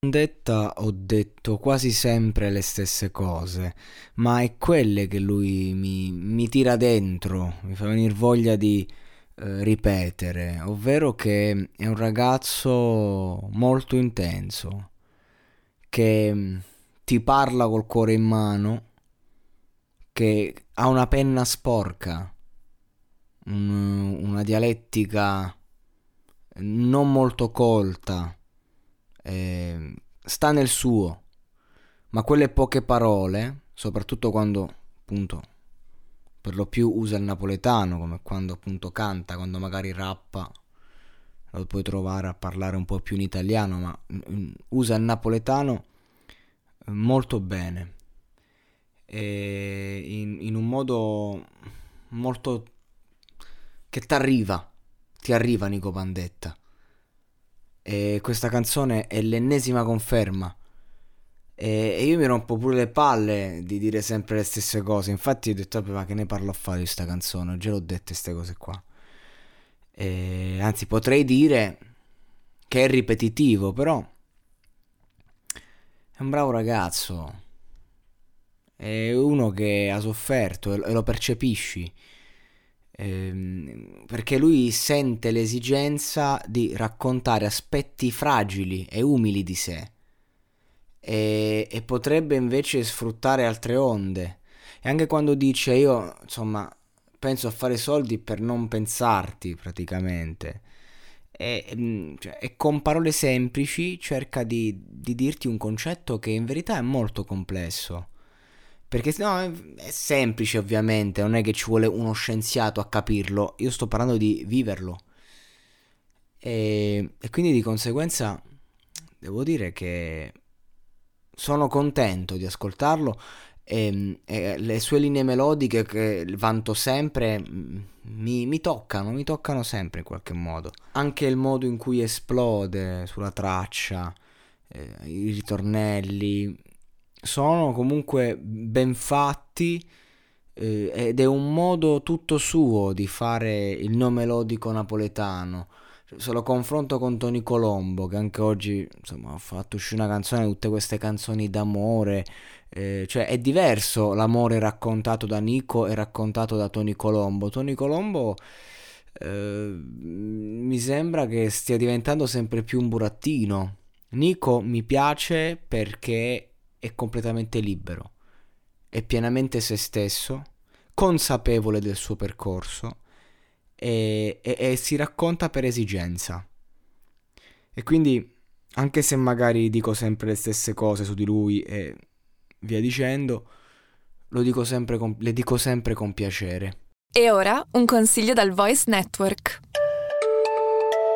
Detta ho detto quasi sempre le stesse cose, ma è quelle che lui mi, mi tira dentro, mi fa venire voglia di eh, ripetere, ovvero che è un ragazzo molto intenso che mm, ti parla col cuore in mano, che ha una penna sporca, un, una dialettica non molto colta, eh, sta nel suo, ma quelle poche parole, soprattutto quando appunto per lo più usa il napoletano, come quando appunto canta, quando magari rappa, lo puoi trovare a parlare un po' più in italiano, ma mm, usa il napoletano molto bene e in, in un modo molto che ti arriva, ti arriva Nico Pandetta. E questa canzone è l'ennesima conferma. E, io mi rompo pure le palle di dire sempre le stesse cose. Infatti ho detto, ma che ne parlo a fare di questa canzone? Già l'ho dette queste cose qua. E, anzi, potrei dire che è ripetitivo, però è un bravo ragazzo. È uno che ha sofferto e lo percepisci. Ehm, perché lui sente l'esigenza di raccontare aspetti fragili e umili di sé. E, e potrebbe invece sfruttare altre onde. E anche quando dice io, insomma, penso a fare soldi per non pensarti praticamente e, mm, cioè, e, con parole semplici cerca di, di, dirti un concetto che in verità è molto complesso. Perché no, è, è semplice ovviamente, non è che ci vuole uno scienziato a capirlo, io sto parlando di viverlo. E, e quindi di conseguenza devo dire che sono contento di ascoltarlo e, e, le sue linee melodiche che vanto sempre mm, mi, mi, toccano, mi toccano sempre in qualche modo. Anche il modo in cui esplode sulla traccia, eh, i ritornelli, sono comunque ben fatti eh, ed è un modo tutto suo di fare il no melodico napoletano. Se lo confronto con Tony Colombo, che anche oggi insomma, ha fatto uscire una canzone, tutte queste canzoni d'amore, eh, cioè è diverso l'amore raccontato da Nico e raccontato da Tony Colombo. Tony Colombo eh, mi sembra che stia diventando sempre più un burattino. Nico mi piace perché è completamente libero, è pienamente se stesso, consapevole del suo percorso e, e, e si racconta per esigenza. E quindi, anche se magari dico sempre le stesse cose su di lui e via dicendo, dico con, le dico sempre con piacere. E ora un consiglio dal Voice Network.